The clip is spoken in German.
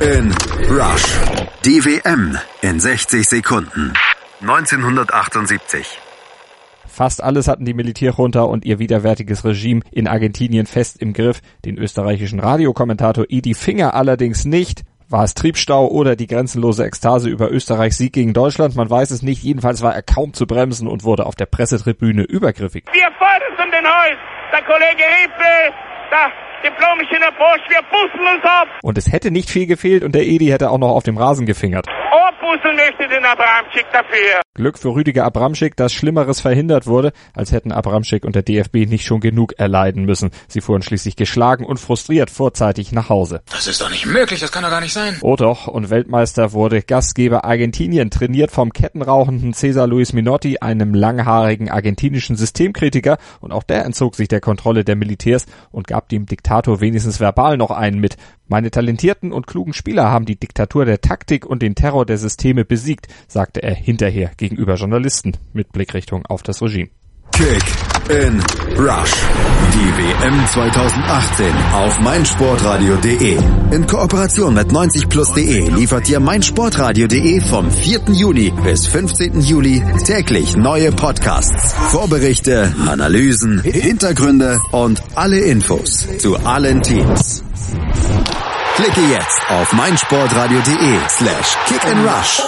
in Rush. Die WM in 60 Sekunden. 1978. Fast alles hatten die Militärjunta und ihr widerwärtiges Regime in Argentinien fest im Griff. Den österreichischen Radiokommentator Edi Finger allerdings nicht. War es Triebstau oder die grenzenlose Ekstase über Österreichs Sieg gegen Deutschland? Man weiß es nicht. Jedenfalls war er kaum zu bremsen und wurde auf der Pressetribüne übergriffig. Wir fordern den Haus. Der Kollege Rippe, der diplomische Bosch, wir bussen uns ab. Und es hätte nicht viel gefehlt und der Edi hätte auch noch auf dem Rasen gefingert. Abbussen möchte den Abramczyk dafür. Glück für Rüdiger Abramschick, dass Schlimmeres verhindert wurde, als hätten Abramschick und der DFB nicht schon genug erleiden müssen. Sie fuhren schließlich geschlagen und frustriert vorzeitig nach Hause. Das ist doch nicht möglich, das kann doch gar nicht sein. Oh doch, und Weltmeister wurde Gastgeber Argentinien, trainiert vom kettenrauchenden Cesar Luis Minotti, einem langhaarigen argentinischen Systemkritiker, und auch der entzog sich der Kontrolle der Militärs und gab dem Diktator wenigstens verbal noch einen mit. Meine talentierten und klugen Spieler haben die Diktatur der Taktik und den Terror der Systeme besiegt, sagte er hinterher gegenüber Journalisten mit Blickrichtung auf das Regime. Kick in Rush. Die WM 2018 auf meinsportradio.de. In Kooperation mit 90plus.de liefert dir meinsportradio.de vom 4. Juni bis 15. Juli täglich neue Podcasts, Vorberichte, Analysen, Hintergründe und alle Infos zu allen Teams. Klicke jetzt auf meinsportradio.de slash kickandrush.